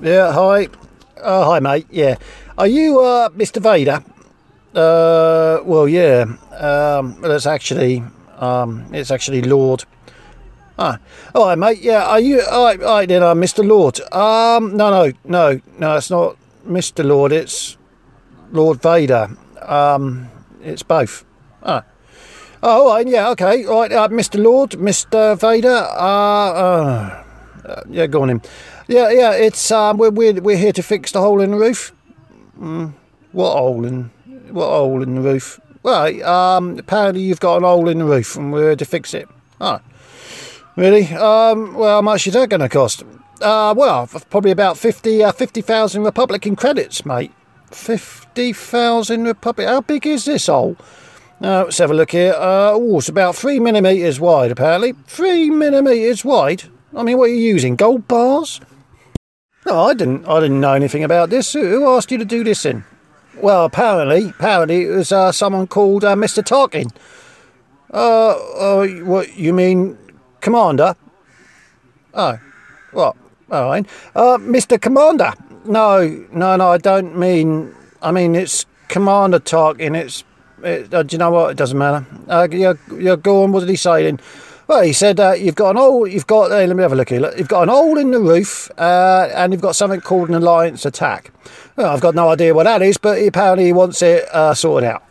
Yeah, hi. Uh, hi, mate. Yeah. Are you uh, Mr. Vader? Uh, well, yeah. Um, it's actually, um, it's actually Lord. Ah, right, mate. Yeah, are you? All right, all right then, uh, Mr. Lord. Um, no, no, no, no. It's not Mr. Lord. It's Lord Vader. Um, it's both. Ah. Oh, all right, yeah, okay, all right, uh, Mr. Lord, Mr. Vader. Uh, uh, uh, yeah, go on in. Yeah, yeah, it's um, we're we're we're here to fix the hole in the roof. Mm, what hole in what hole in the roof? Well, um, apparently you've got an hole in the roof, and we're here to fix it. Ah, really? Um, well, how much is that going to cost? Uh, well, probably about 50, uh, 50,000 Republican credits, mate. 50,000 Republic. How big is this hole? Uh, let's have a look here. Uh, oh, it's about three millimetres wide, apparently. Three millimetres wide? I mean, what are you using? Gold bars? No, I didn't. I didn't know anything about this. Who asked you to do this in? Well, apparently, apparently it was uh, someone called uh, Mr. Tarkin. Uh, uh, what you mean, Commander? Oh, what? All right, uh, Mr. Commander. No, no, no. I don't mean. I mean it's Commander Tarkin. It's. It, uh, do you know what? It doesn't matter. Uh, yeah, yeah. Go on. What did he say then? Well, he said uh, you've got an hole. You've got. Uh, let me have a look here. You've got an hole in the roof, uh, and you've got something called an alliance attack. Well, I've got no idea what that is, but apparently he wants it uh, sorted out.